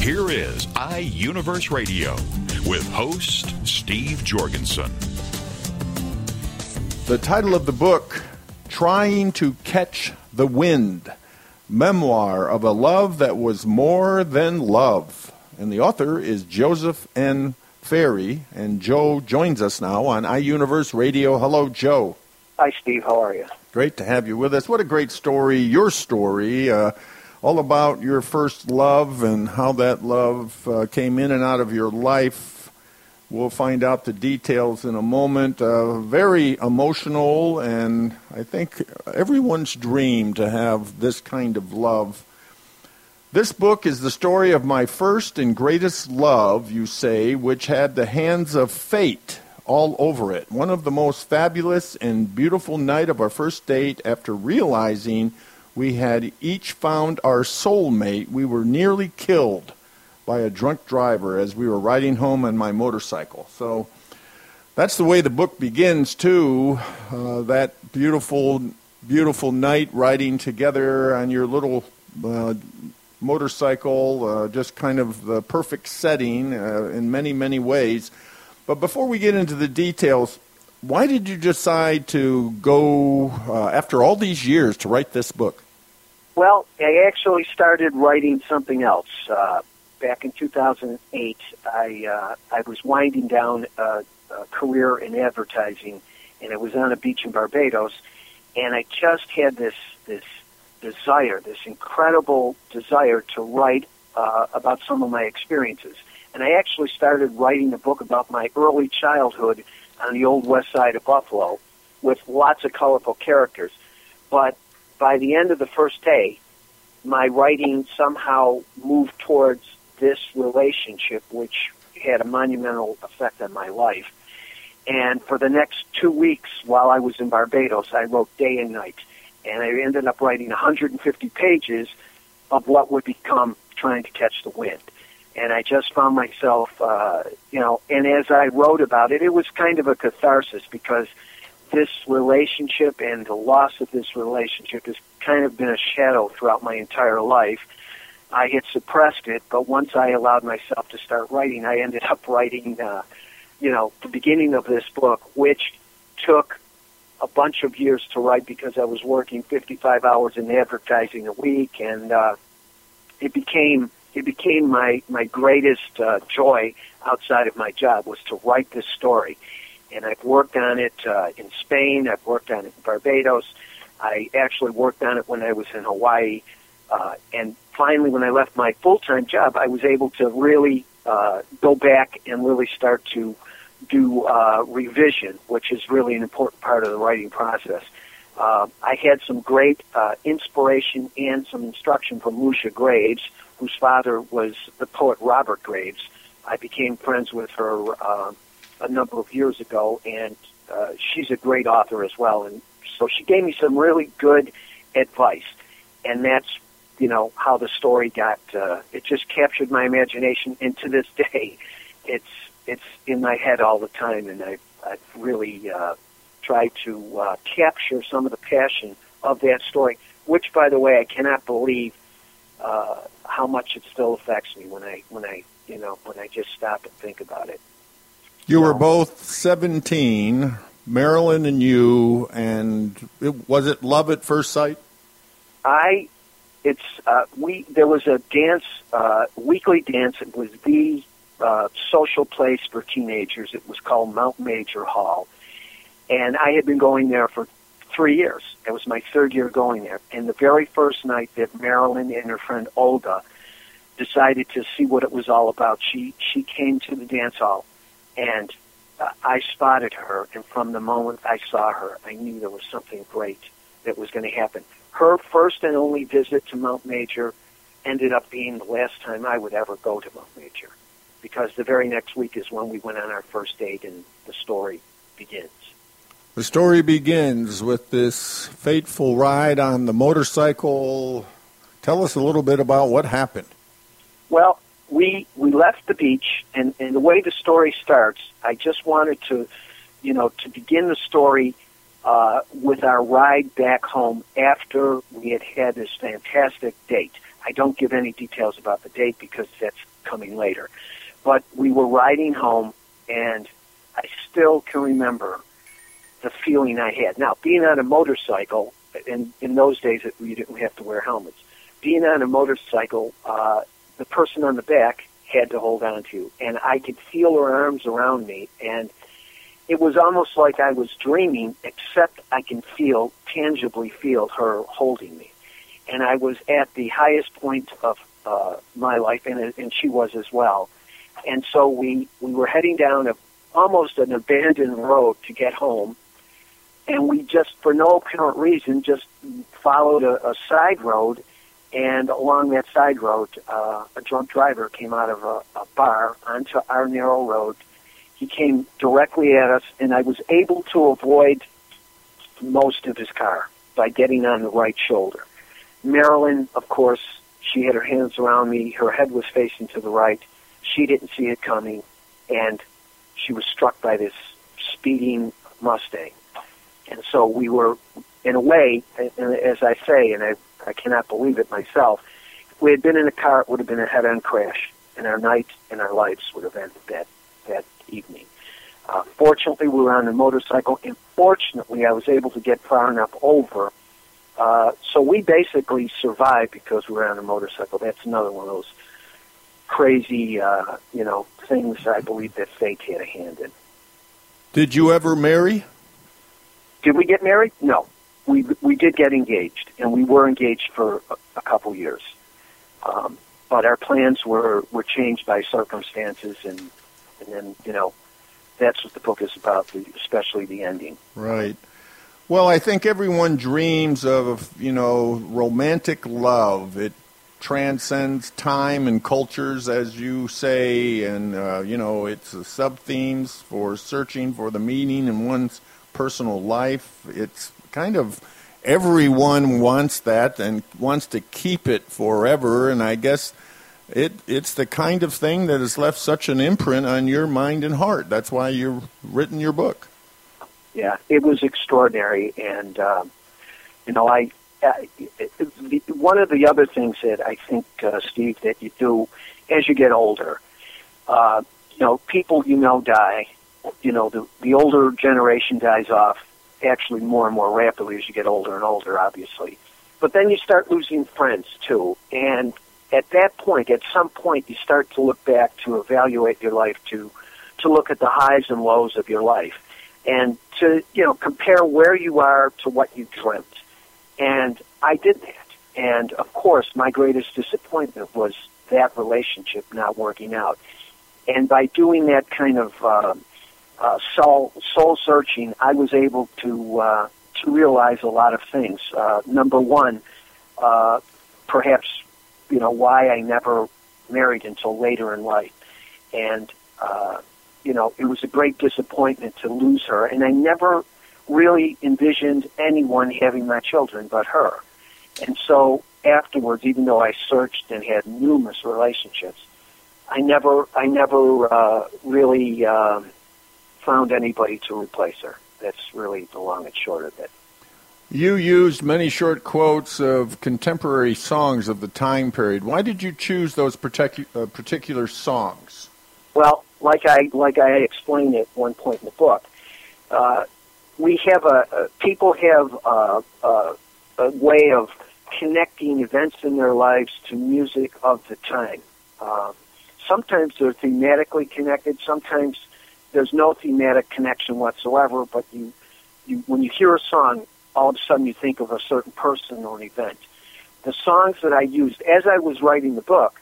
Here is iUniverse Radio with host Steve Jorgensen. The title of the book, Trying to Catch the Wind Memoir of a Love That Was More Than Love. And the author is Josef N. Ferri, and Joe joins us now on iUniverse Radio. Hello, Joe. Hi, Steve. How are you? Great to have you with us. What a great story, your story. Uh, all about your first love and how that love uh, came in and out of your life. We'll find out the details in a moment. Uh, very emotional, and I think everyone's dream to have this kind of love. This book is the story of my first and greatest love, you say, which had the hands of fate all over it. One of the most fabulous and beautiful night of our first date after realizing we had each found our soulmate. We were nearly killed by a drunk driver as we were riding home on my motorcycle. So that's the way the book begins, too. Uh, that beautiful, beautiful night riding together on your little uh, motorcycle, uh, just kind of the perfect setting uh, in many, many ways. But before we get into the details, why did you decide to go, uh, after all these years, to write this book? Well, I actually started writing something else. Uh, back in 2008, I uh, I was winding down a, a career in advertising, and I was on a beach in Barbados, and I just had this this desire, this incredible desire to write uh, about some of my experiences. And I actually started writing a book about my early childhood on the old west side of Buffalo with lots of colorful characters. But by the end of the first day, my writing somehow moved towards this relationship, which had a monumental effect on my life. And for the next two weeks while I was in Barbados, I wrote day and night. And I ended up writing 150 pages of what would become Trying to Catch the Wind. And I just found myself, uh, you know, and as I wrote about it, it was kind of a catharsis because this relationship and the loss of this relationship has kind of been a shadow throughout my entire life. I had suppressed it, but once I allowed myself to start writing, I ended up writing, uh, you know, the beginning of this book, which took a bunch of years to write because I was working 55 hours in advertising a week, and uh, it became it became my my greatest uh, joy outside of my job was to write this story and I've worked on it uh, in Spain. I've worked on it in Barbados. I actually worked on it when I was in Hawaii. Uh, and finally, when I left my full-time job, I was able to really uh, go back and really start to do uh, revision, which is really an important part of the writing process. Uh, I had some great uh, inspiration and some instruction from Lucia Graves, whose father was the poet Robert Graves. I became friends with her uh, a number of years ago, and uh, she's a great author as well. And so she gave me some really good advice, and that's you know how the story got. Uh, it just captured my imagination, and to this day, it's it's in my head all the time, and I I've really uh, tried to uh, capture some of the passion of that story. Which, by the way, I cannot believe uh, how much it still affects me when I when I you know when I just stop and think about it. You were both 17, Marilyn and you, and it, was it love at first sight? I, it's uh, we. There was a dance, uh, weekly dance. It was the uh, social place for teenagers. It was called Mount Major Hall, and I had been going there for three years. It was my third year going there, and the very first night that Marilyn and her friend Olga decided to see what it was all about, she she came to the dance hall and uh, I spotted her, and from the moment I saw her, I knew there was something great that was going to happen. Her first and only visit to Mount Major ended up being the last time I would ever go to Mount Major because the very next week is when we went on our first date and the story begins. The story begins with this fateful ride on the motorcycle. Tell us a little bit about what happened. Well, we we left the beach, and, and the way the story starts, I just wanted to, you know, to begin the story uh, with our ride back home after we had had this fantastic date. I don't give any details about the date because that's coming later. But we were riding home, and I still can remember the feeling I had. Now, being on a motorcycle, in in those days you didn't have to wear helmets. Being on a motorcycle, uh, the person on the back had to hold on to, and I could feel her arms around me, and it was almost like I was dreaming, except I can feel tangibly feel her holding me, and I was at the highest point of uh, my life, and and she was as well, and so we we were heading down a almost an abandoned road to get home, and we just for no apparent reason just followed a, a side road and along that side road, uh, a drunk driver came out of a, a bar onto our narrow road. He came directly at us, and I was able to avoid most of his car by getting on the right shoulder. Marilyn, of course, she had her hands around me. Her head was facing to the right. She didn't see it coming, and she was struck by this speeding Mustang. And so we were, in a way, as I say, and I I cannot believe it myself. If we had been in a car, it would have been a head-on crash, and our night and our lives would have ended that that evening. Uh, fortunately, we were on a motorcycle, and fortunately, I was able to get far enough over. Uh, so we basically survived because we were on a motorcycle. That's another one of those crazy, uh, you know, things I believe that fate had a hand in. Did you ever marry? Did we get married? No we we did get engaged, and we were engaged for a, a couple years. Um, but our plans were were changed by circumstances, and and then you know that's what the book is about, especially the ending. Right. Well, I think everyone dreams of you know romantic love. It transcends time and cultures, as you say, and uh, you know it's sub themes for searching for the meaning in one's personal life. It's kind of everyone wants that and wants to keep it forever. And I guess it it's the kind of thing that has left such an imprint on your mind and heart. That's why you've written your book. Yeah, it was extraordinary, and um, you know, I uh, the, one of the other things that I think, uh, Steve, that you do as you get older, uh, you know, people you know die. You know, the the older generation dies off actually more and more rapidly as you get older and older, obviously. But then you start losing friends too, and at that point, at some point, you start to look back to evaluate your life, to to look at the highs and lows of your life, and to you know compare where you are to what you dreamt. And I did that, and of course, my greatest disappointment was that relationship not working out. And by doing that kind of uh, uh, soul soul searching, I was able to uh, to realize a lot of things. Uh, number one, uh, perhaps you know why I never married until later in life, and uh, you know it was a great disappointment to lose her, and I never really envisioned anyone having my children but her, and so afterwards, even though I searched and had numerous relationships, I never I never uh, really. Um, found anybody to replace her. That's really the long and short of it. You used many short quotes of contemporary songs of the time period. Why did you choose those particu- uh, particular songs? Well, like I like I explained at one point in the book, uh, we have a, a people have a, a, a, way of connecting events in their lives to music of the time. Uh, sometimes they're thematically connected. Sometimes there's no thematic connection whatsoever, but you, you when you hear a song, all of a sudden you think of a certain person or an event. The songs that I used as I was writing the book,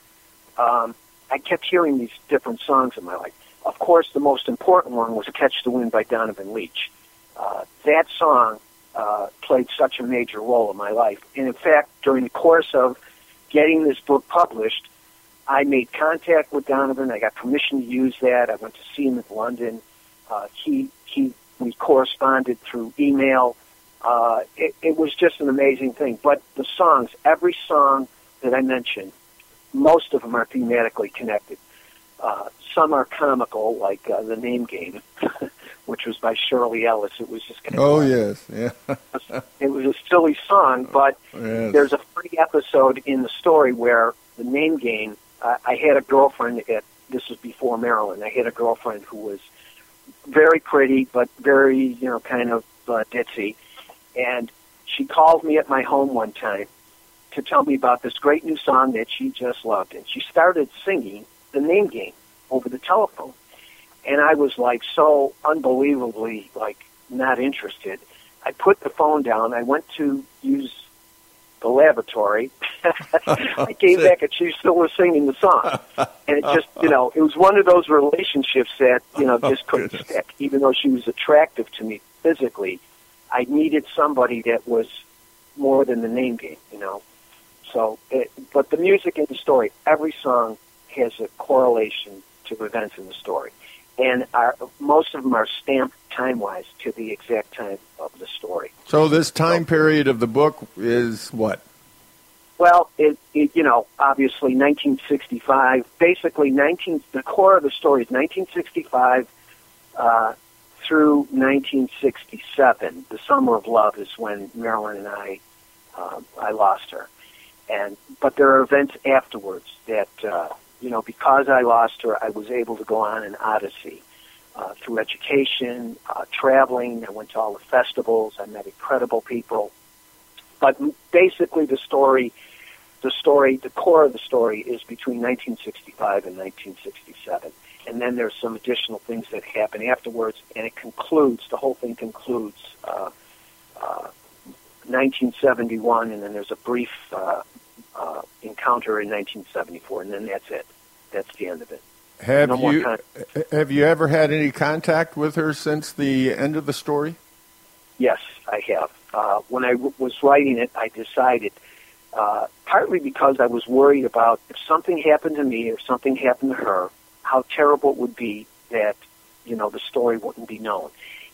um, I kept hearing these different songs in my life. Of course, the most important one was "Catch the Wind" by Donovan Leitch. Uh, that song uh, played such a major role in my life, and in fact, during the course of getting this book published, I made contact with Donovan. I got permission to use that. I went to see him in London. Uh, he he we corresponded through email. Uh, it, it was just an amazing thing. But the songs, every song that I mentioned, most of them are thematically connected. Uh, some are comical, like uh, the name game, which was by Shirley Ellis. It was just kind of oh yes, yeah. it was a silly song, but yes. there's a funny episode in the story where the name game. Uh, I had a girlfriend at this was before Marilyn. I had a girlfriend who was very pretty, but very you know kind of uh, ditzy, and she called me at my home one time to tell me about this great new song that she just loved, and she started singing the name game over the telephone. And I was like so unbelievably like not interested. I put the phone down. I went to use the lavatory. I came back and she still was singing the song. And it just, you know, it was one of those relationships that, you know, oh, just couldn't Goodness. stick. Even though she was attractive to me physically, I needed somebody that was more than the name game, you know. So, it, but the music and the story, every song has a correlation to events in the story, and are, most of them are stamped time-wise to the exact time of the story. So this time period of the book is what? Well, it, it you know obviously 1965. Basically, 19. The core of the story is 1965 uh, through 1967. The summer of love is when Marilyn and I um, I lost her, and but there are events afterwards that uh, you know because I lost her, I was able to go on an odyssey. Uh, through education, uh, traveling, I went to all the festivals. I met incredible people. But basically, the story the story, the core of the story is between 1965 and 1967. And then there's some additional things that happen afterwards, and it concludes, the whole thing concludes uh, uh, 1971, and then there's a brief uh, uh, encounter in 1974, and then that's it. That's the end of it. Have No you con- have you ever had any contact with her since the end of the story? Yes, I have. Uh, when I w- was writing it, I decided, uh, partly because I was worried about if something happened to me or something happened to her, how terrible it would be that, you know, the story wouldn't be known.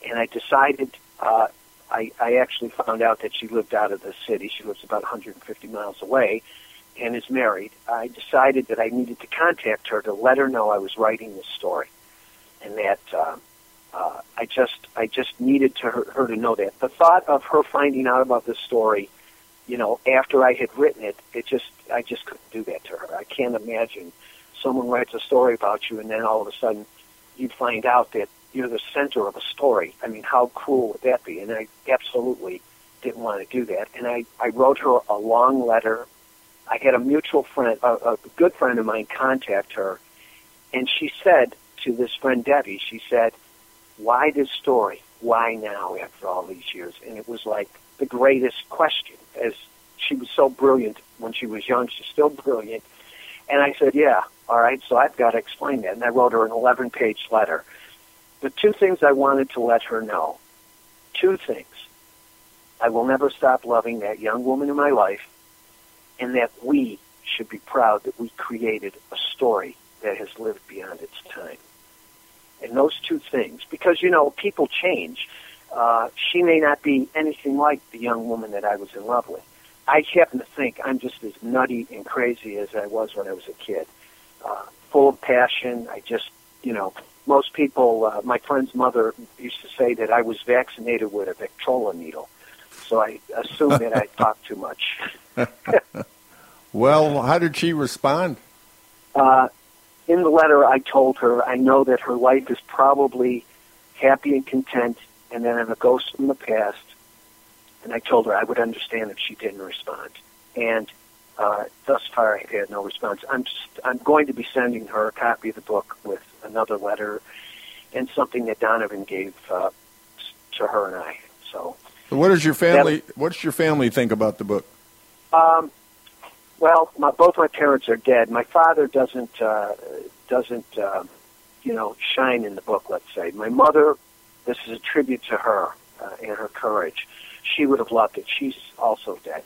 And I decided, uh, I, I actually found out that she lived out of the city. She lives about 150 miles away and is married. I decided that I needed to contact her to let her know I was writing this story and that, um, uh, I just I just needed to her, her to know that. The thought of her finding out about this story, you know, after I had written it, it just I just couldn't do that to her. I can't imagine someone writes a story about you and then all of a sudden you find out that you're the center of a story. I mean, how cruel would that be? And I absolutely didn't want to do that. And I I wrote her a long letter. I had a mutual friend, a, a good friend of mine, contact her, and she said to this friend Debbie, she said why this story? Why now after all these years? And it was like the greatest question as she was so brilliant when she was young. She's still brilliant. And I said, yeah, all right, so I've got to explain that. And I wrote her an 11 page letter. The two things I wanted to let her know two things. I will never stop loving that young woman in my life, and that we should be proud that we created a story that has lived beyond its time. And those two things because you know people change. Uh, she may not be anything like the young woman that i was in love with. I happen to think i'm just as nutty and crazy as i was when i was a kid. Uh, full of passion. I just you know most people uh, my friend's mother used to say that i was vaccinated with a victrola needle. So i assumed that i talked too much Well, how did she respond? uh, in the letter, I told her I know that her life is probably happy and content, and that I'm a ghost from the past. And I told her I would understand if she didn't respond. And uh, thus far, I've had no response. I'm just, I'm going to be sending her a copy of the book with another letter and something that Donovan gave uh, to her and I. So, What does your family What does your family think about the book? Um, well, my, both my parents are dead. My father doesn't uh, doesn't uh, you know shine in the book. Let's say my mother. This is a tribute to her uh, and her courage. She would have loved it. She's also dead.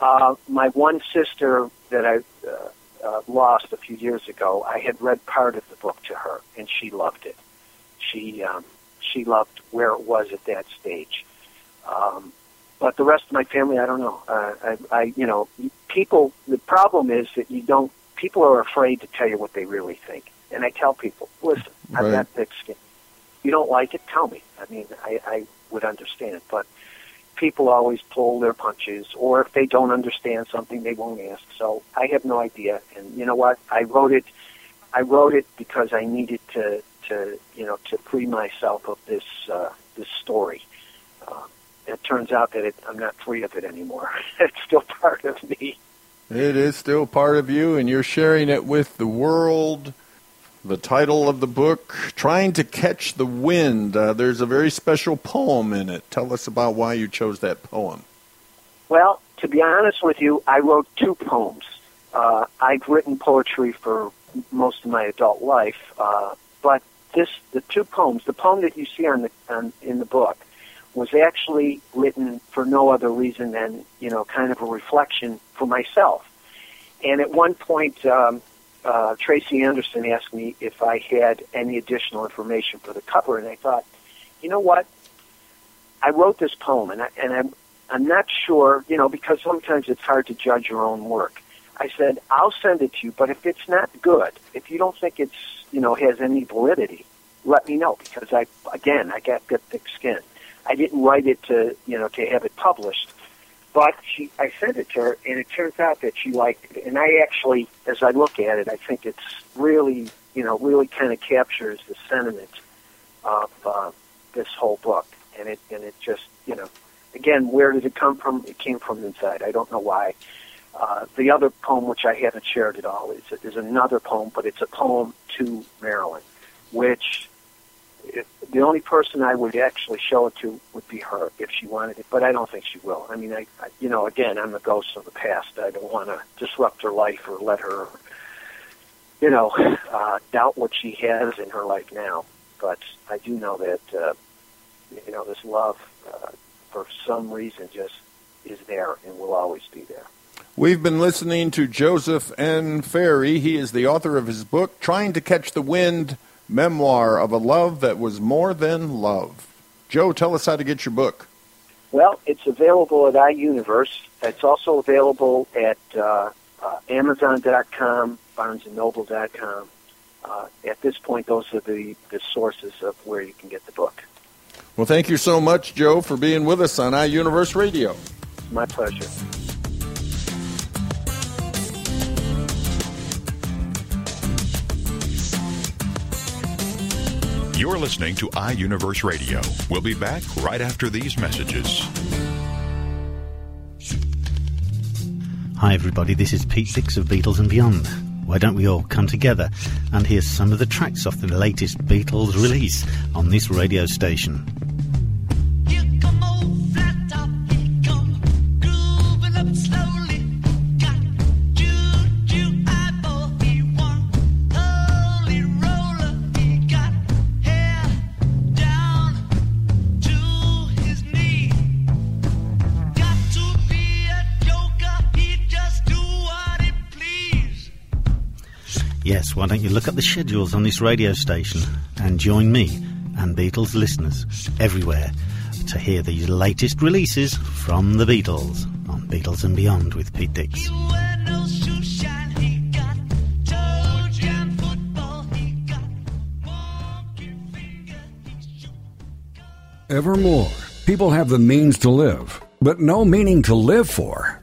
Uh, my one sister that I uh, uh, lost a few years ago, I had read part of the book to her, and she loved it. She um, she loved where it was at that stage. Um, but the rest of my family, I don't know. Uh, I, I, you know, people. The problem is that you don't. People are afraid to tell you what they really think, and I tell people, listen, Right. I've got thick skin. You don't like it, tell me. I mean, I, I would understand, but people always pull their punches, or if they don't understand something, they won't ask. So I have no idea. And you know what? I wrote it. I wrote it because I needed to, to you know, to free myself of this uh, this story. Uh, it turns out that it, I'm not free of it anymore. it's still part of me. It is still part of you, and you're sharing it with the world. The title of the book, Trying to Catch the Wind. Uh, there's a very special poem in it. Tell us about why you chose that poem. Well, to be honest with you, I wrote two poems. Uh, I've written poetry for most of my adult life, uh, but this, the two poems, the poem that you see on the on, in the book, was actually written for no other reason than you know, kind of a reflection for myself. And at one point, um, uh, Tracy Anderson asked me if I had any additional information for the cover, and I thought, you know what? I wrote this poem, and I, and I'm I'm not sure, you know, because sometimes it's hard to judge your own work. I said, I'll send it to you, but if it's not good, if you don't think it's, you know, has any validity, let me know because I, again, I got good thick skin. I didn't write it to, you know, to have it published, but she, I sent it to her, and it turns out that she liked it. And I actually, as I look at it, I think it's really, you know, really kind of captures the sentiment of uh, this whole book, and it, and it just, you know, again, where did it come from? It came from inside. I don't know why. Uh, the other poem, which I haven't shared at all, is, is another poem, but it's a poem to Marilyn, which if, the only person I would actually show it to would be her if she wanted it, but I don't think she will. I mean, I, I you know, again, I'm a ghost of the past. I don't want to disrupt her life or let her, you know, uh, doubt what she has in her life now. But I do know that, uh, you know, this love, uh, for some reason, just is there and will always be there. We've been listening to Josef N. Ferri. He is the author of his book, Trying to Catch the Wind Memoir of a Love That Was More Than Love. Joe, tell us how to get your book. Well, it's available at iUniverse. It's also available at uh, uh, Amazon.com, BarnesandNoble.com. Uh, at this point, those are the, the sources of where you can get the book. Well, thank you so much, Joe, for being with us on iUniverse Radio. My pleasure. You're listening to iUniverse Radio. We'll be back right after these messages. Hi, everybody. This is Pete Six of Beatles and Beyond. Why don't we all come together and hear some of the tracks off the latest Beatles release on this radio station? Why don't you look up the schedules on this radio station and join me and Beatles listeners everywhere to hear the latest releases from the Beatles on Beatles and Beyond with Pete Dix. He wear no shoe shine, he got toe jam football, he got monkey finger, he shook Evermore, people have the means to live, but no meaning to live for.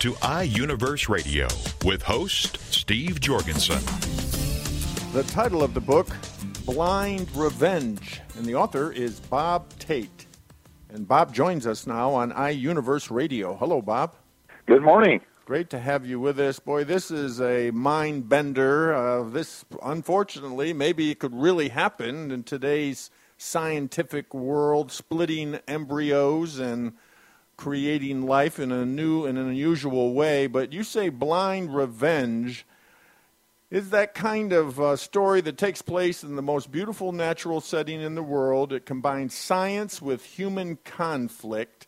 to iUniverse Radio with host Steve Jorgensen. The title of the book, Blind Revenge, and the author is Bob Tait. And Bob joins us now on iUniverse Radio. Hello, Bob. Good morning. Great to have you with us. Boy, this is a mind bender. Uh, this, unfortunately, maybe it could really happen in today's scientific world, splitting embryos and creating life in a new and an unusual way. But you say blind revenge is that kind of uh, story that takes place in the most beautiful natural setting in the world. It combines science with human conflict.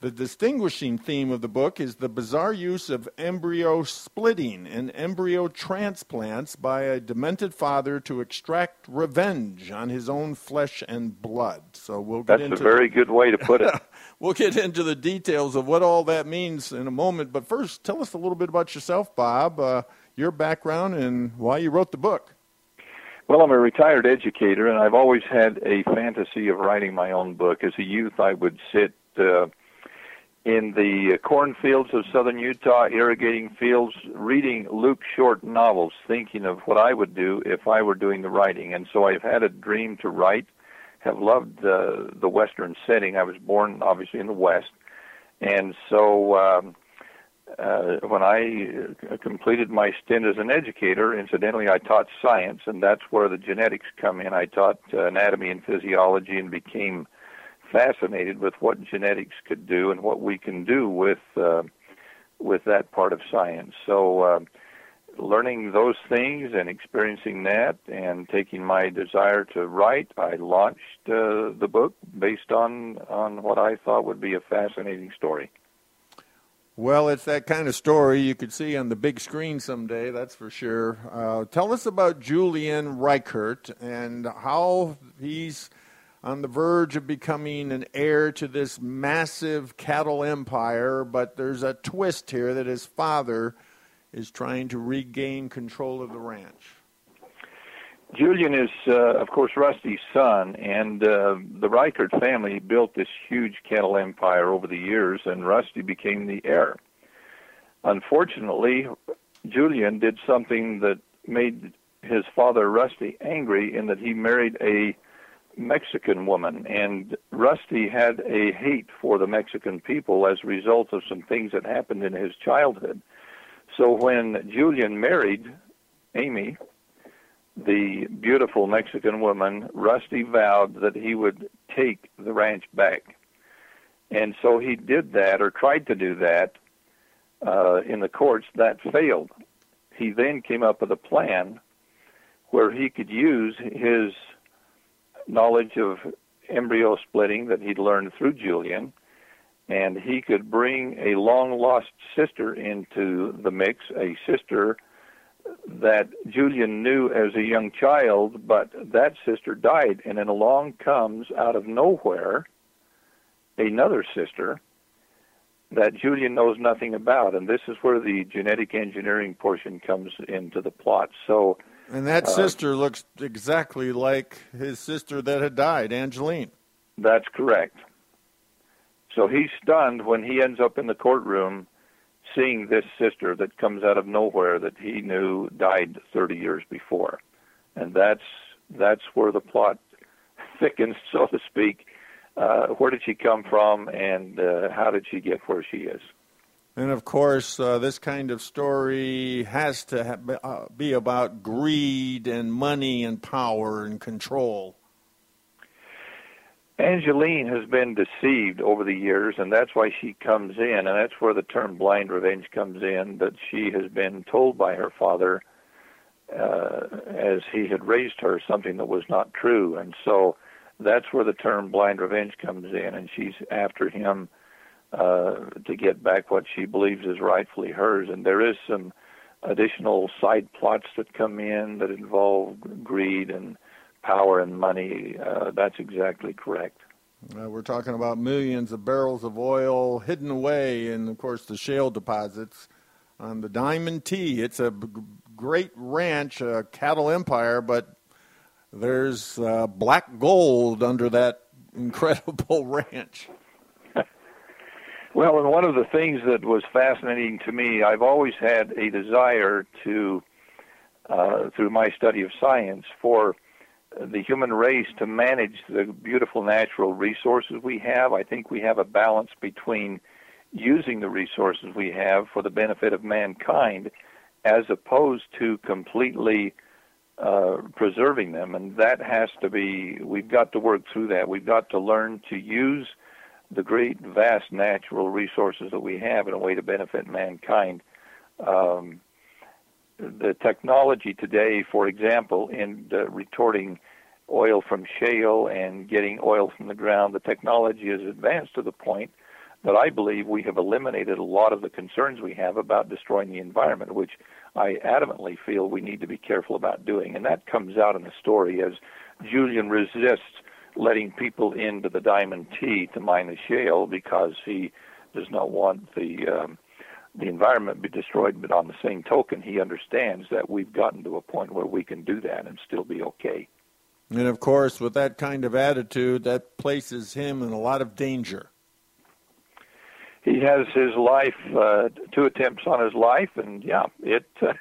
The distinguishing theme of the book is the bizarre use of embryo splitting and embryo transplants by a demented father to extract revenge on his own flesh and blood. So we'll get That's into a very good way to put it. we'll get into the details of what all that means in a moment. But first, tell us a little bit about yourself, Bob, uh, your background, and why you wrote the book. Well, I'm a retired educator, and I've always had a fantasy of writing my own book. As a youth, I would sit uh, in the cornfields of southern Utah, irrigating fields, reading Luke Short novels, thinking of what I would do if I were doing the writing. And so I've had a dream to write, have loved uh, the Western setting. I was born, obviously, in the West. And so um, uh, when I uh, completed my stint as an educator, incidentally, I taught science, and that's where the genetics come in. I taught uh, anatomy and physiology and became fascinated with what genetics could do and what we can do with uh, with that part of science. So, uh, learning those things and experiencing that, and taking my desire to write, I launched uh, the book based on on what I thought would be a fascinating story. Well, it's that kind of story you could see on the big screen someday, that's for sure. Uh, tell us about Julian Reichert and how he's on the verge of becoming an heir to this massive cattle empire, but there's a twist here that his father is trying to regain control of the ranch. Julian is, uh, of course, Rusty's son, and uh, the Reichert family built this huge cattle empire over the years, and Rusty became the heir. Unfortunately, Julian did something that made his father Rusty angry in that he married a Mexican woman, and Rusty had a hate for the Mexican people as a result of some things that happened in his childhood. So when Julian married Amy, the beautiful Mexican woman, Rusty vowed that he would take the ranch back. And so he did that, or tried to do that, uh, in the courts. That failed. He then came up with a plan where he could use his knowledge of embryo splitting that he'd learned through Julian, and he could bring a long lost sister into the mix, a sister that Julian knew as a young child, but that sister died, and then along comes out of nowhere another sister that Julian knows nothing about, and this is where the genetic engineering portion comes into the plot. So, And that Uh, sister looks exactly like his sister that had died, Angeline. That's correct. So he's stunned when he ends up in the courtroom seeing this sister that comes out of nowhere that he knew died 30 years before. And that's that's where the plot thickens, so to speak. Uh, where did she come from, and uh, how did she get where she is? And of course, uh, this kind of story has to ha- uh, be about greed and money and power and control. Angeline has been deceived over the years, and that's why she comes in, and that's where the term blind revenge comes in. That she has been told by her father, uh, as he had raised her, something that was not true, and so that's where the term blind revenge comes in, and she's after him uh, to get back what she believes is rightfully hers. And there is some additional side plots that come in that involve greed and power and money. Uh, that's exactly correct. Uh, we're talking about millions of barrels of oil hidden away in, of course, the shale deposits on the Diamond T. It's a b- great ranch, a cattle empire, but there's uh, black gold under that incredible ranch. Well, and one of the things that was fascinating to me, I've always had a desire to, uh, through my study of science, for the human race to manage the beautiful natural resources we have. I think we have a balance between using the resources we have for the benefit of mankind as opposed to completely uh, preserving them. And that has to be, we've got to work through that. We've got to learn to use the great, vast natural resources that we have in a way to benefit mankind. Um, the technology today, for example, in uh, retorting oil from shale and getting oil from the ground, the technology has advanced to the point that I believe we have eliminated a lot of the concerns we have about destroying the environment, which I adamantly feel we need to be careful about doing. And that comes out in the story as Julian resists letting people into the Diamond T to mine the shale because he does not want the um, the environment be destroyed. But on the same token, he understands that we've gotten to a point where we can do that and still be okay. And of course, with that kind of attitude, that places him in a lot of danger. He has his life, uh, two attempts on his life, and yeah, it uh,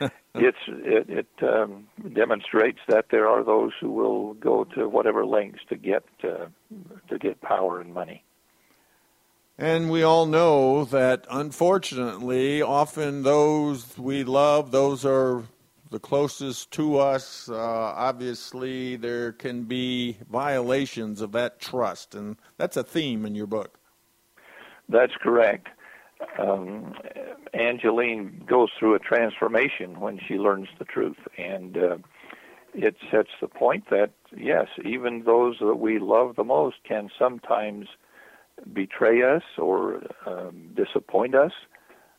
it's it, it um, demonstrates that there are those who will go to whatever lengths to get uh, to get power and money. And we all know that unfortunately, often those we love, those are the closest to us. Uh, obviously, there can be violations of that trust, and that's a theme in your book. That's correct. Um, Angeline goes through a transformation when she learns the truth, and uh, it sets the point that yes, even those that we love the most can sometimes betray us or um, disappoint us.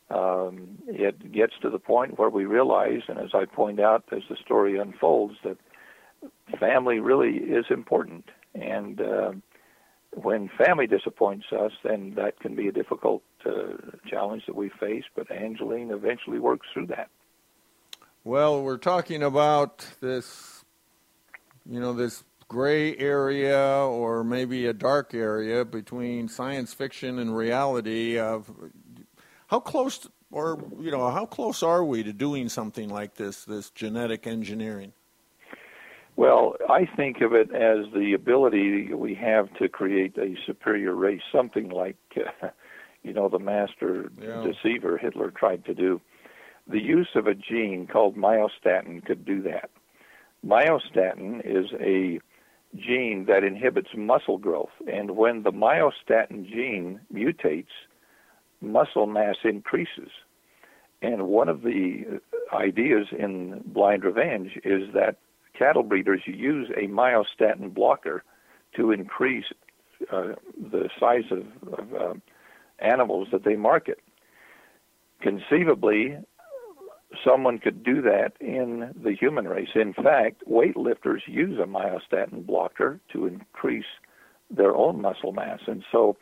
Um, it gets to the point where we realize, and as I point out as the story unfolds, that family really is important, and uh, when family disappoints us, then that can be a difficult uh, challenge that we face. But Angeline eventually works through that. Well, we're talking about this, you know, this gray area or maybe a dark area between science fiction and reality. Of how close, or you know, how close are we to doing something like this? This genetic engineering. Well, I think of it as the ability we have to create a superior race, something like, uh, you know, the master Yeah. deceiver Hitler tried to do. The use of a gene called myostatin could do that. Myostatin is a gene that inhibits muscle growth, and when the myostatin gene mutates, muscle mass increases. And one of the ideas in Blind Revenge is that cattle breeders use a myostatin blocker to increase uh, the size of, of uh, animals that they market. Conceivably, someone could do that in the human race. In fact, weightlifters use a myostatin blocker to increase their own muscle mass. And so,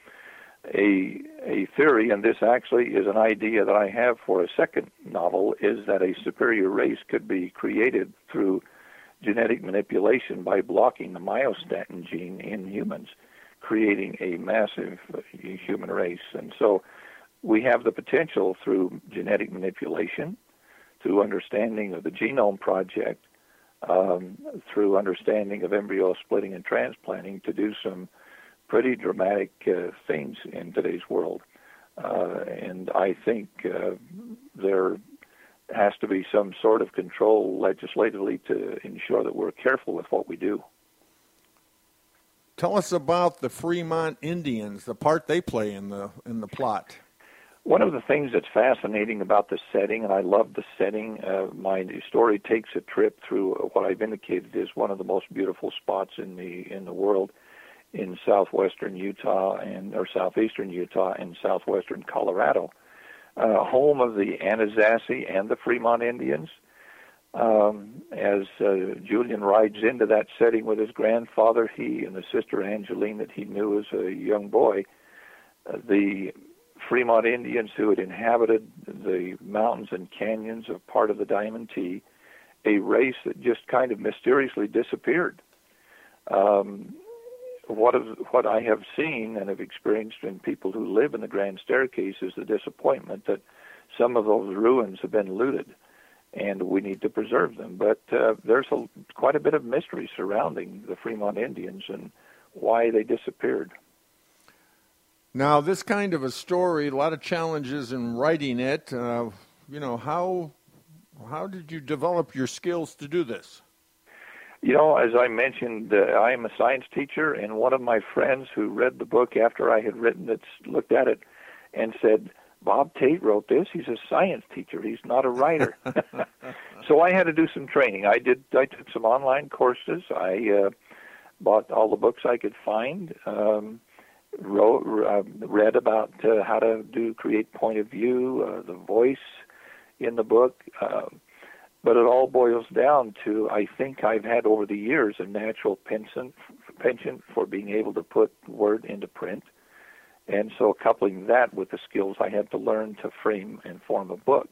a a theory, and this actually is an idea that I have for a second novel, is that a superior race could be created through genetic manipulation by blocking the myostatin gene in humans, creating a massive human race. And so we have the potential through genetic manipulation, through understanding of the Genome Project, um, through understanding of embryo splitting and transplanting to do some pretty dramatic uh, things in today's world. Uh, and I think uh, there has to be some sort of control legislatively to ensure that we're careful with what we do. Tell us about the Fremont Indians, the part they play in the in the plot. One of the things that's fascinating about the setting, and I love the setting, uh, my story takes a trip through what I've indicated is one of the most beautiful spots in the in the world, in southwestern Utah and or southeastern Utah and southwestern Colorado, uh, home of the Anasazi and the Fremont Indians. Um, as uh, Julian rides into that setting with his grandfather, he and the sister Angeline that he knew as a young boy, uh, the Fremont Indians who had inhabited the mountains and canyons of part of the Diamond T, a race that just kind of mysteriously disappeared. Um, what of, what I have seen and have experienced in people who live in the Grand Staircase is the disappointment that some of those ruins have been looted, and we need to preserve them. But uh, there's a, quite a bit of mystery surrounding the Fremont Indians and why they disappeared. Now, this kind of a story, a lot of challenges in writing it. Uh, you know, how how did you develop your skills to do this? You know, as I mentioned, uh, I am a science teacher, and one of my friends who read the book after I had written it looked at it and said, Bob Tait wrote this. He's a science teacher. He's not a writer. so I had to do some training. I did. I took some online courses. I uh, bought all the books I could find. Um, wrote, uh, read about uh, how to do create point of view, uh, the voice in the book. Um, but it all boils down to I think I've had over the years a natural penchant penchant for being able to put word into print, and so coupling that with the skills I had to learn to frame and form a book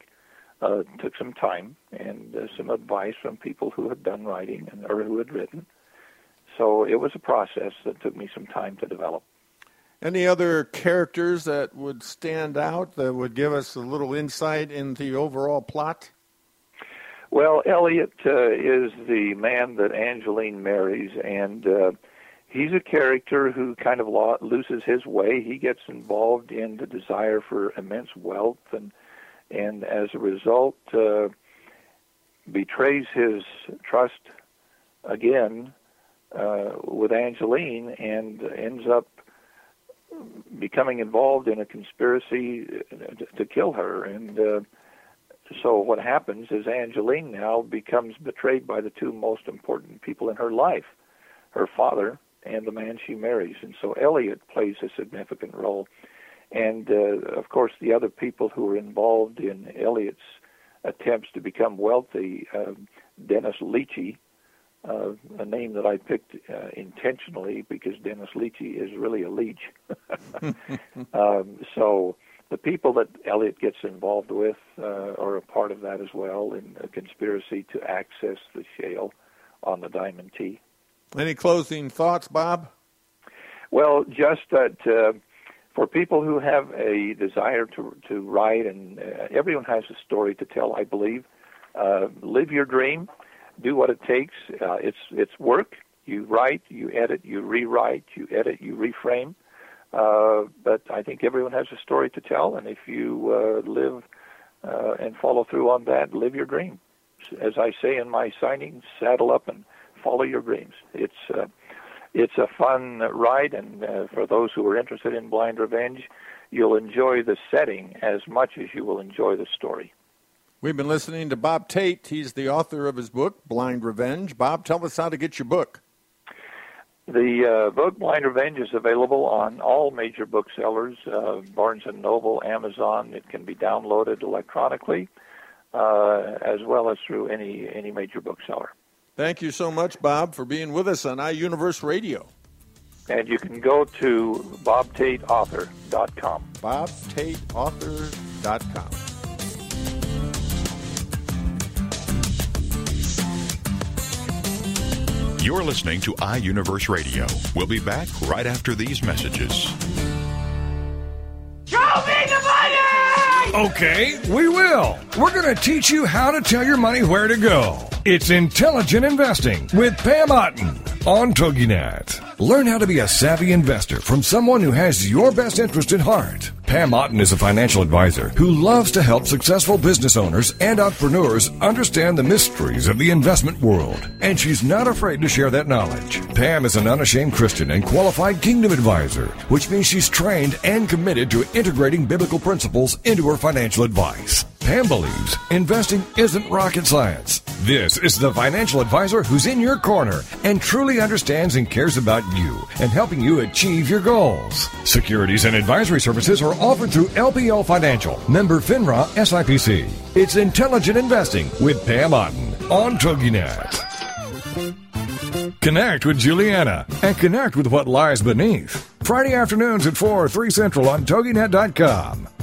uh, took some time and uh, some advice from people who had done writing and or who had written. So it was a process that took me some time to develop. Any other characters that would stand out that would give us a little insight into the overall plot? Well, Elliot uh, is the man that Angeline marries, and uh, he's a character who kind of lo- loses his way. He gets involved in the desire for immense wealth, and and as a result, uh, betrays his trust again uh, with Angeline, and ends up becoming involved in a conspiracy to, kill her, and. Uh, so what happens is Angeline now becomes betrayed by the two most important people in her life, her father and the man she marries. And so Elliot plays a significant role. And uh, of course, the other people who are involved in Elliot's attempts to become wealthy, uh, Dennis Leachy, uh, a name that I picked uh, intentionally because Dennis Leachy is really a leech. um, so the people that Elliot gets involved with uh, are a part of that as well in a conspiracy to access the shale on the Diamond T. Any closing thoughts, Bob? Well, just that uh, for people who have a desire to to write, and uh, everyone has a story to tell, I believe. Uh, live your dream, do what it takes. Uh, it's it's work. You write, you edit, you rewrite, you edit, you reframe. Uh, but I think everyone has a story to tell, and if you uh, live uh, and follow through on that, live your dream. As I say in my signing, saddle up and follow your dreams. It's uh, it's a fun ride, and uh, for those who are interested in Blind Revenge, you'll enjoy the setting as much as you will enjoy the story. We've been listening to Bob Tait. He's the author of his book, Blind Revenge. Bob, tell us how to get your book. The uh, book Blind Revenge is available on all major booksellers, uh, Barnes and Noble, Amazon. It can be downloaded electronically, uh, as well as through any any major bookseller. Thank you so much, Bob, for being with us on iUniverse Radio. And you can go to bobtaitauthor.com. BobTaitAuthor.com. You're listening to iUniverse Radio. We'll be back right after these messages. Show me the money! Okay, we will. We're going to teach you how to tell your money where to go. It's Intelligent Investing with Pam Otten on TogiNet. Learn how to be a savvy investor from someone who has your best interest at heart. Pam Otten is a financial advisor who loves to help successful business owners and entrepreneurs understand the mysteries of the investment world, and she's not afraid to share that knowledge. Pam is an unashamed Christian and qualified kingdom advisor, which means she's trained and committed to integrating biblical principles into her financial advice. Pam believes investing isn't rocket science. This is the financial advisor who's in your corner and truly understands and cares about you and helping you achieve your goals. Securities and advisory services are offered through LPL Financial, member FINRA SIPC. It's intelligent investing with Pam Otten on TogiNet. Connect with Juliana and connect with what lies beneath. Friday afternoons at 4, 3 Central on TogiNet.com.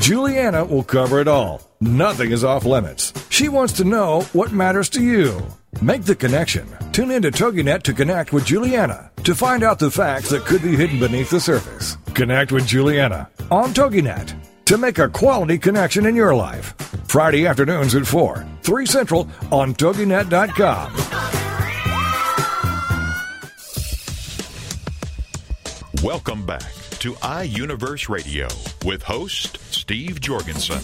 Juliana will cover it all. Nothing is off limits. She wants to know what matters to you. Make the connection. Tune in to TogiNet to connect with Juliana to find out the facts that could be hidden beneath the surface. Connect with Juliana on TogiNet to make a quality connection in your life. Friday afternoons at 4, 3 Central on TogiNet.com. Welcome back to iUniverse Radio with host Steve Jorgensen.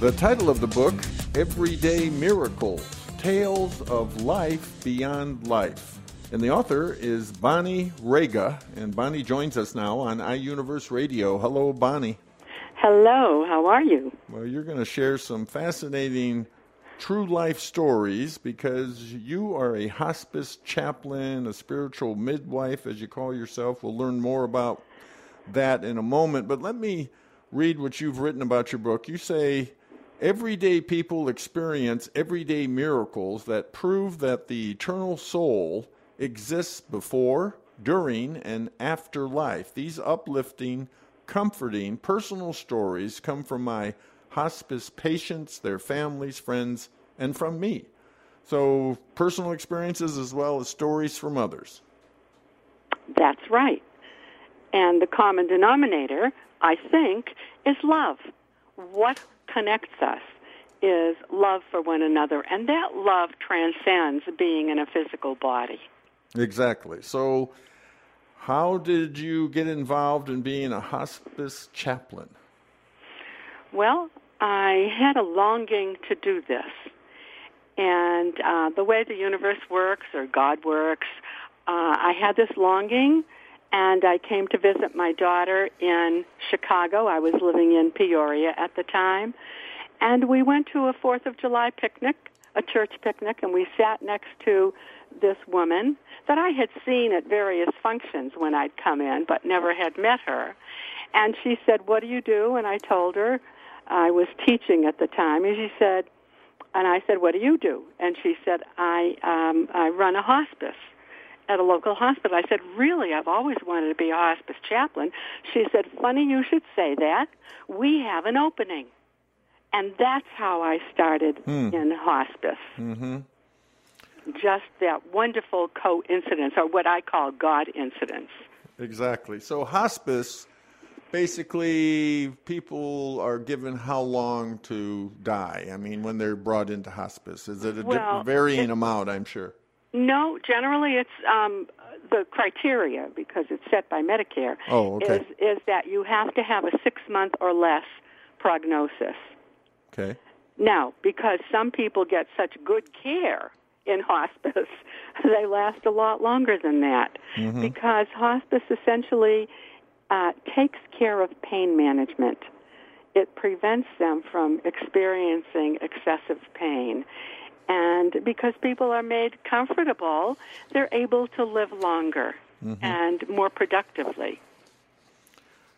The title of the book, Everyday Miracles Tales of Life Beyond Life. And the author is Bonney Rega. And Bonney joins us now on iUniverse Radio. Hello, Bonney. Hello, how are you? Well, you're going to share some fascinating true life stories because you are a hospice chaplain, a spiritual midwife, as you call yourself. We'll learn more about that in a moment. But let me read what you've written about your book. You say, Everyday people experience everyday miracles that prove that the eternal soul exists before, during, and after life. These uplifting, comforting, personal stories come from my hospice patients, their families, friends, and from me. So, personal experiences as well as stories from others. That's right. And the common denominator, I think, is love. What connects us is love for one another, and that love transcends being in a physical body. Exactly. So, how did you get involved in being a hospice chaplain? Well, I had a longing to do this. And uh, the way the universe works or God works, uh, I had this longing, and I came to visit my daughter in Chicago. I was living in Peoria at the time. And we went to a Fourth of July picnic, a church picnic, and we sat next to this woman that I had seen at various functions when I'd come in, but never had met her. And she said, What do you do? And I told her I was teaching at the time. And she said, and I said, What do you do? And she said, I, um, I run a hospice at a local hospital. I said, Really? I've always wanted to be a hospice chaplain. She said, Funny you should say that. We have an opening. And that's how I started in hospice. Mm-hmm. Just that wonderful coincidence, or what I call God incidents. Exactly. So, hospice basically, people are given how long to die? I mean, when they're brought into hospice, is it a Well, varying it- amount? I'm sure. No, generally it's um, the criteria because it's set by Medicare. Oh, okay. Is is that you have to have a six month or less prognosis. Okay. Now, because some people get such good care in hospice, they last a lot longer than that. Because hospice essentially uh, takes care of pain management. It prevents them from experiencing excessive pain. And because people are made comfortable, they're able to live longer and more productively.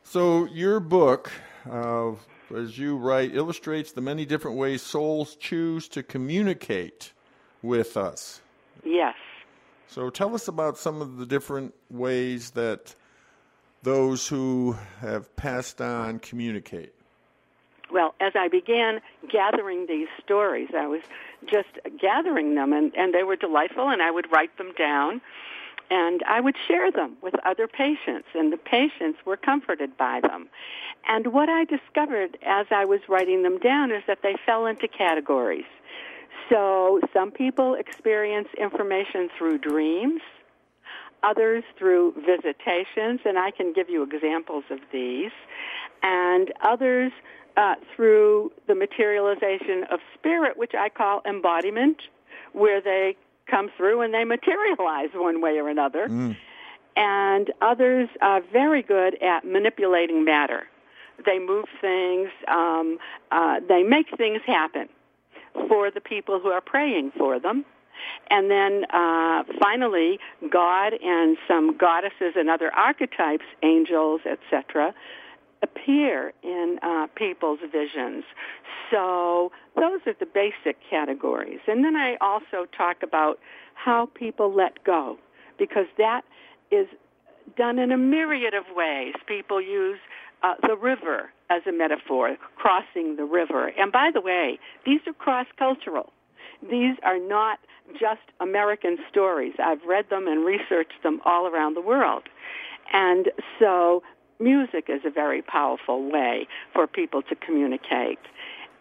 So, your book, uh, as you write, illustrates the many different ways souls choose to communicate with us. Yes. So, tell us about some of the different ways that those who have passed on communicate. Well, as I began gathering these stories, I was just gathering them, and, and they were delightful, and I would write them down, and I would share them with other patients, and the patients were comforted by them. And what I discovered as I was writing them down is that they fell into categories. So some people experience information through dreams, others through visitations, and I can give you examples of these, and others uh, through the materialization of spirit, which I call embodiment, where they come through and they materialize one way or another. and others are very good at manipulating matter. They move things, um, uh, they make things happen for the people who are praying for them. And then uh, finally, God and some goddesses and other archetypes, angels, etc., appear in uh, people's visions. So those are the basic categories. And then I also talk about how people let go, because that is done in a myriad of ways. People use uh, the river as a metaphor, crossing the river. And by the way, these are cross-cultural. These are not just American stories. I've read them and researched them all around the world. And so music is a very powerful way for people to communicate.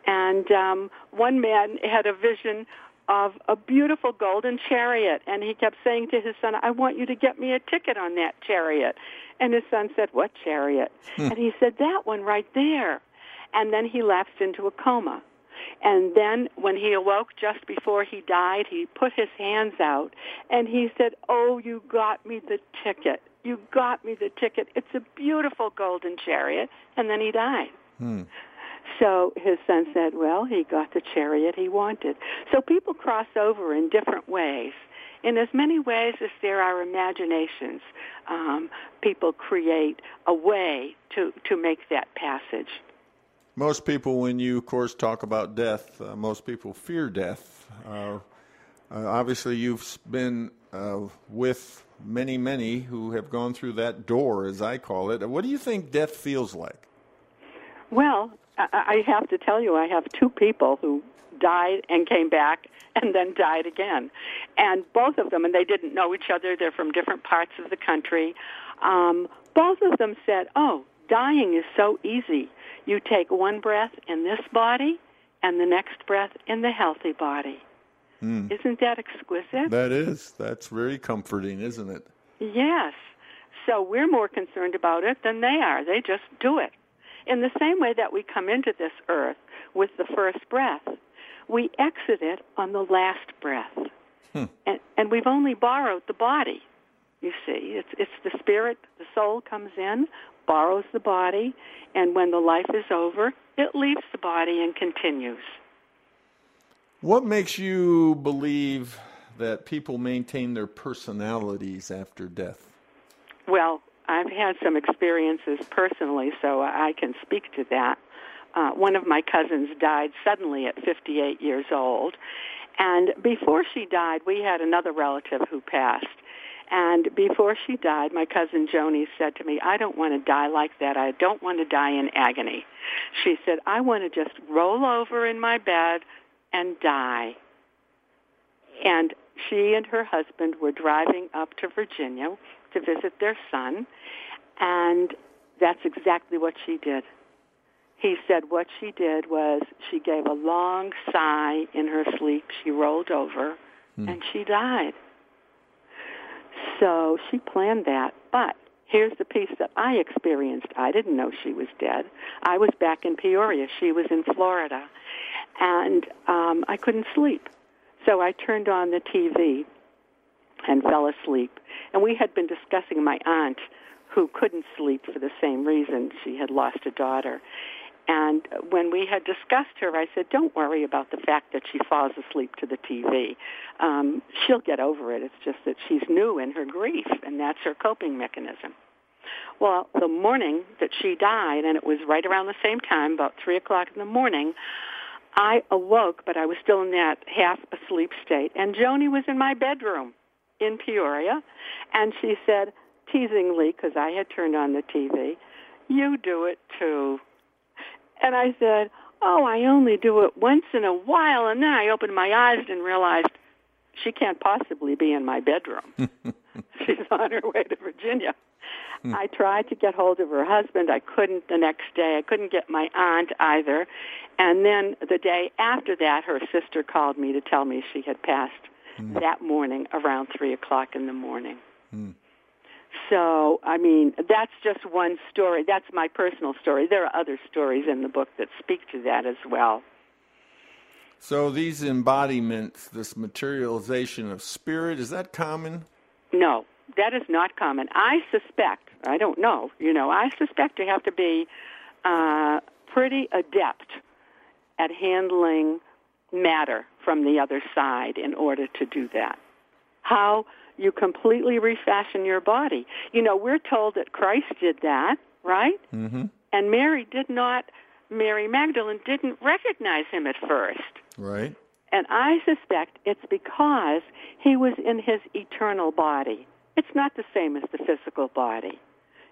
And um, one man had a vision of a beautiful golden chariot, and he kept saying to his son, I want you to get me a ticket on that chariot. And his son said, What chariot? And he said, That one right there. And then he lapsed into a coma. And then when he awoke just before he died, he put his hands out and he said, Oh, you got me the ticket. You got me the ticket. It's a beautiful golden chariot. And then he died. So his son said, well, he got the chariot he wanted. So people cross over in different ways. In as many ways as there are imaginations, um, people create a way to, to make that passage. Most people, when you, of course, talk about death, uh, most people fear death. Uh, uh, obviously, you've been uh, with many, many who have gone through that door, as I call it. What do you think death feels like? Well, I have to tell you, I have two people who died and came back and then died again. And both of them, and they didn't know each other, they're from different parts of the country. Um, both of them said, Oh, dying is so easy. You take one breath in this body and the next breath in the healthy body. Hmm. Isn't that exquisite? That is. That's very comforting, isn't it? Yes. So we're more concerned about it than they are. They just do it. In the same way that we come into this earth with the first breath, we exit it on the last breath. Hmm. And, and we've only borrowed the body. You see, it's, it's the spirit, the soul comes in, borrows the body, and when the life is over, it leaves the body and continues. What makes you believe that people maintain their personalities after death? Well, I've had some experiences personally, so I can speak to that. Uh, one of my cousins died suddenly at 58 years old, and before she died, we had another relative who passed. And before she died, my cousin Joni said to me, I don't want to die like that. I don't want to die in agony. She said, I want to just roll over in my bed and die. And she and her husband were driving up to Virginia to visit their son, and that's exactly what she did. He said what she did was she gave a long sigh in her sleep. She rolled over, hmm. and she died. So she planned that. But here's the piece that I experienced. I didn't know she was dead. I was back in Peoria. She was in Florida. And um, I couldn't sleep. So I turned on the TV and fell asleep. And we had been discussing my aunt who couldn't sleep for the same reason. She had lost a daughter. And when we had discussed her, I said, don't worry about the fact that she falls asleep to the TV. Um, she'll get over it. It's just that she's new in her grief, and that's her coping mechanism. Well, the morning that she died, and it was right around the same time, about 3 o'clock in the morning, I awoke, but I was still in that half asleep state. And Joni was in my bedroom in Peoria, and she said, teasingly, because I had turned on the TV, you do it too. And I said, oh, I only do it once in a while. And then I opened my eyes and realized she can't possibly be in my bedroom. She's on her way to Virginia. I tried to get hold of her husband. I couldn't the next day. I couldn't get my aunt either. And then the day after that, her sister called me to tell me she had passed hmm. that morning around 3 o'clock in the morning. Hmm. So, I mean, that's just one story. That's my personal story. There are other stories in the book that speak to that as well. So these embodiments, this materialization of spirit, is that common? No, that is not common. I suspect, I don't know, you know, I suspect you have to be uh, pretty adept at handling matter from the other side in order to do that. How you completely refashion your body. You know, we're told that Christ did that, right? Mm-hmm. And Mary did not, Mary Magdalene didn't recognize him at first. Right. And I suspect it's because he was in his eternal body. It's not the same as the physical body.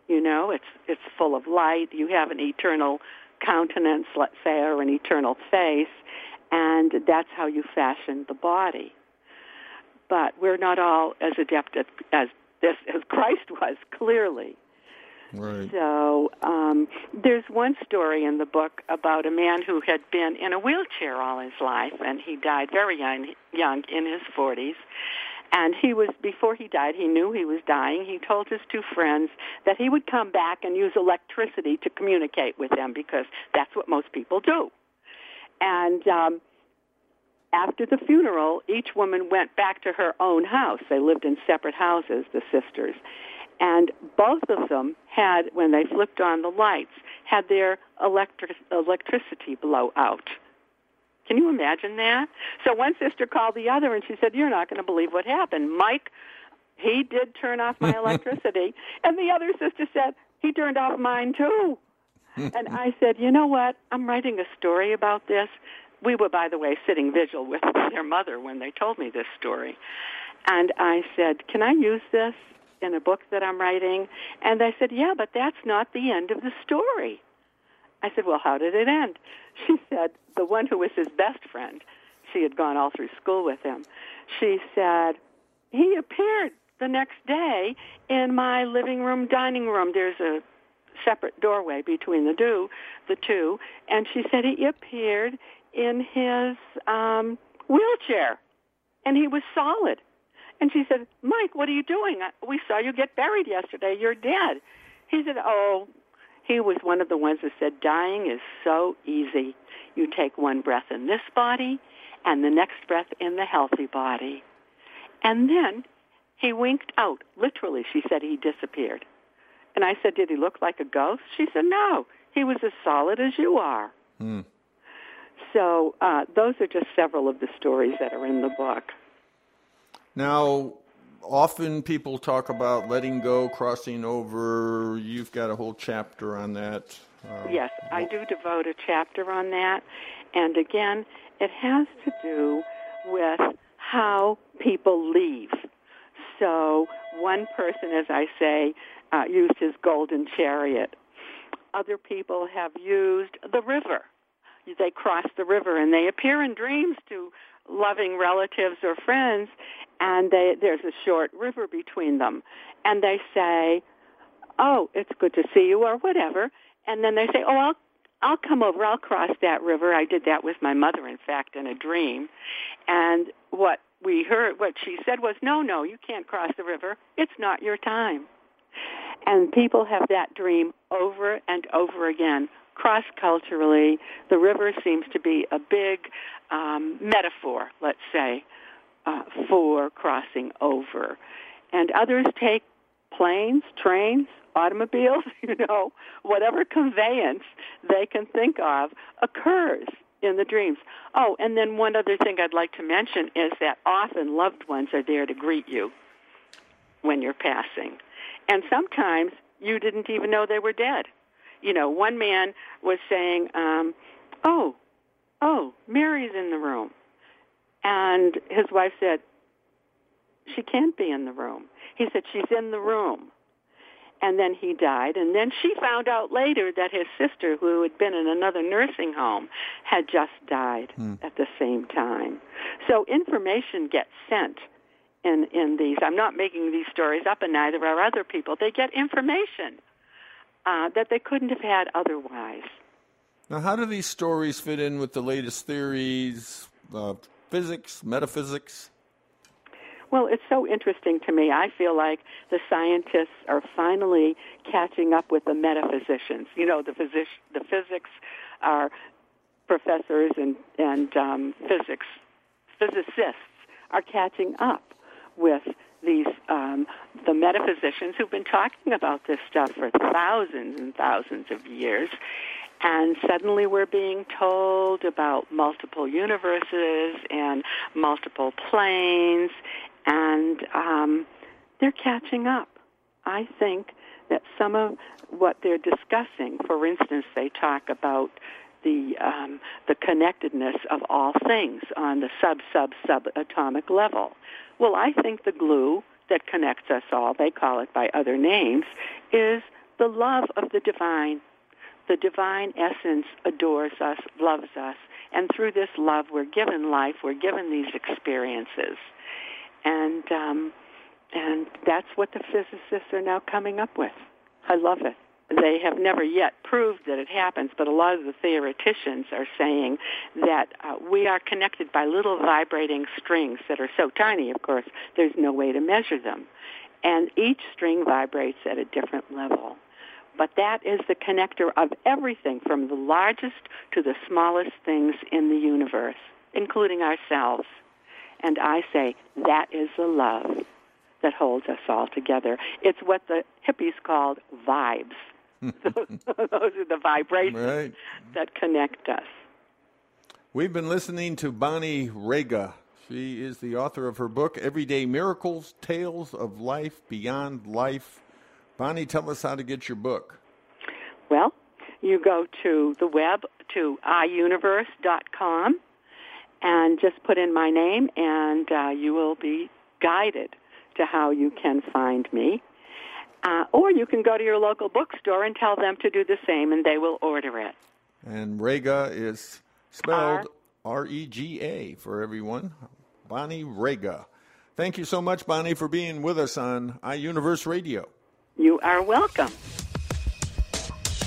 You know, it's it's full of light. You have an eternal countenance, let's say, or an eternal face, and that's how you fashion the body. But we're not all as adept at, as this as Christ was, clearly. Right. So um, there's one story in the book about a man who had been in a wheelchair all his life, and he died very young, young in his 40s. And he was before he died, he knew he was dying. He told his two friends that he would come back and use electricity to communicate with them because that's what most people do. And um, after the funeral, each woman went back to her own house. They lived in separate houses, the sisters. And both of them had, when they flipped on the lights, had their electric, electricity blow out. Can you imagine that? So one sister called the other and she said, You're not going to believe what happened. Mike, he did turn off my electricity. and the other sister said, He turned off mine too. and I said, You know what? I'm writing a story about this. We were, by the way, sitting vigil with their mother when they told me this story. And I said, Can I use this in a book that I'm writing? And they said, Yeah, but that's not the end of the story. I said, Well, how did it end? She said, The one who was his best friend, she had gone all through school with him. She said, He appeared the next day in my living room, dining room. There's a separate doorway between the two, the two, and she said he appeared in his um, wheelchair, and he was solid. And she said, Mike, what are you doing? We saw you get buried yesterday. You're dead. He said, Oh, he was one of the ones that said, dying is so easy. You take one breath in this body and the next breath in the healthy body. And then he winked out. Literally, she said he disappeared. And I said, did he look like a ghost? She said, no. He was as solid as you are. Hmm. So uh, those are just several of the stories that are in the book. Now, often people talk about letting go, crossing over. You've got a whole chapter on that. Uh, Yes, I do devote a chapter on that. And again, it has to do with how people leave. So one person, as I say, uh, used his golden chariot. Other people have used the river. They cross the river and they appear in dreams to loving relatives or friends, and they, there's a short river between them. And they say, oh, it's good to see you, or whatever. And then they say, oh, I'll I'll come over. I'll cross that river. I did that with my mother, in fact, in a dream. And what we heard, what she said was, no, no, you can't cross the river. It's not your time. And people have that dream over and over again. Cross culturally, the river seems to be a big um, metaphor, let's say, uh, for crossing over. And others take planes, trains, automobiles, you know, whatever conveyance they can think of occurs in the dreams. Oh, and then one other thing I'd like to mention is that often loved ones are there to greet you when you're passing. And sometimes you didn't even know they were dead. You know, one man was saying, um, oh, oh, Mary's in the room. And his wife said, she can't be in the room. He said, she's in the room. And then he died. And then she found out later that his sister, who had been in another nursing home, had just died at the same time. So information gets sent in, in these. I'm not making these stories up, and neither are other people. They get information uh, that they couldn't have had otherwise. Now, how do these stories fit in with the latest theories, uh, physics, metaphysics? Well, it's so interesting to me. I feel like the scientists are finally catching up with the metaphysicians. You know, the physic- the physics are professors and and um, physics physicists are catching up with these um, the metaphysicians who've been talking about this stuff for thousands and thousands of years. And suddenly we're being told about multiple universes and multiple planes, and um, they're catching up. I think that some of what they're discussing, for instance, they talk about the um, the connectedness of all things on the sub sub subatomic level. Well, I think the glue that connects us all, they call it by other names, is the love of the divine. The divine essence adores us, loves us, and through this love, we're given life. We're given these experiences, and um, and that's what the physicists are now coming up with. I love it. They have never yet proved that it happens, but a lot of the theoreticians are saying that uh, we are connected by little vibrating strings that are so tiny, of course, there's no way to measure them. And each string vibrates at a different level. But that is the connector of everything from the largest to the smallest things in the universe, including ourselves. And I say that is the love that holds us all together. It's what the hippies called vibes. Those are the vibrations Right. that connect us. We've been listening to Bonney Rega. She is the author of her book, Everyday Miracles Tales of Life Beyond Life. Bonney, tell us how to get your book. Well, you go to the web to iuniverse.com and just put in my name, and uh, you will be guided to how you can find me. Uh, or you can go to your local bookstore and tell them to do the same, and they will order it. And Rega is spelled R E G A for everyone. Bonney Rega. Thank you so much, Bonney, for being with us on iUniverse Radio. You are welcome.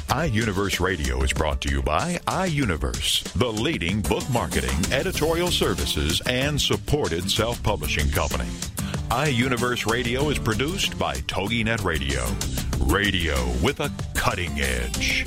iUniverse Radio is brought to you by iUniverse, the leading book marketing, editorial services, and supported self-publishing company. iUniverse Radio is produced by TogiNet Radio. Radio with a cutting edge.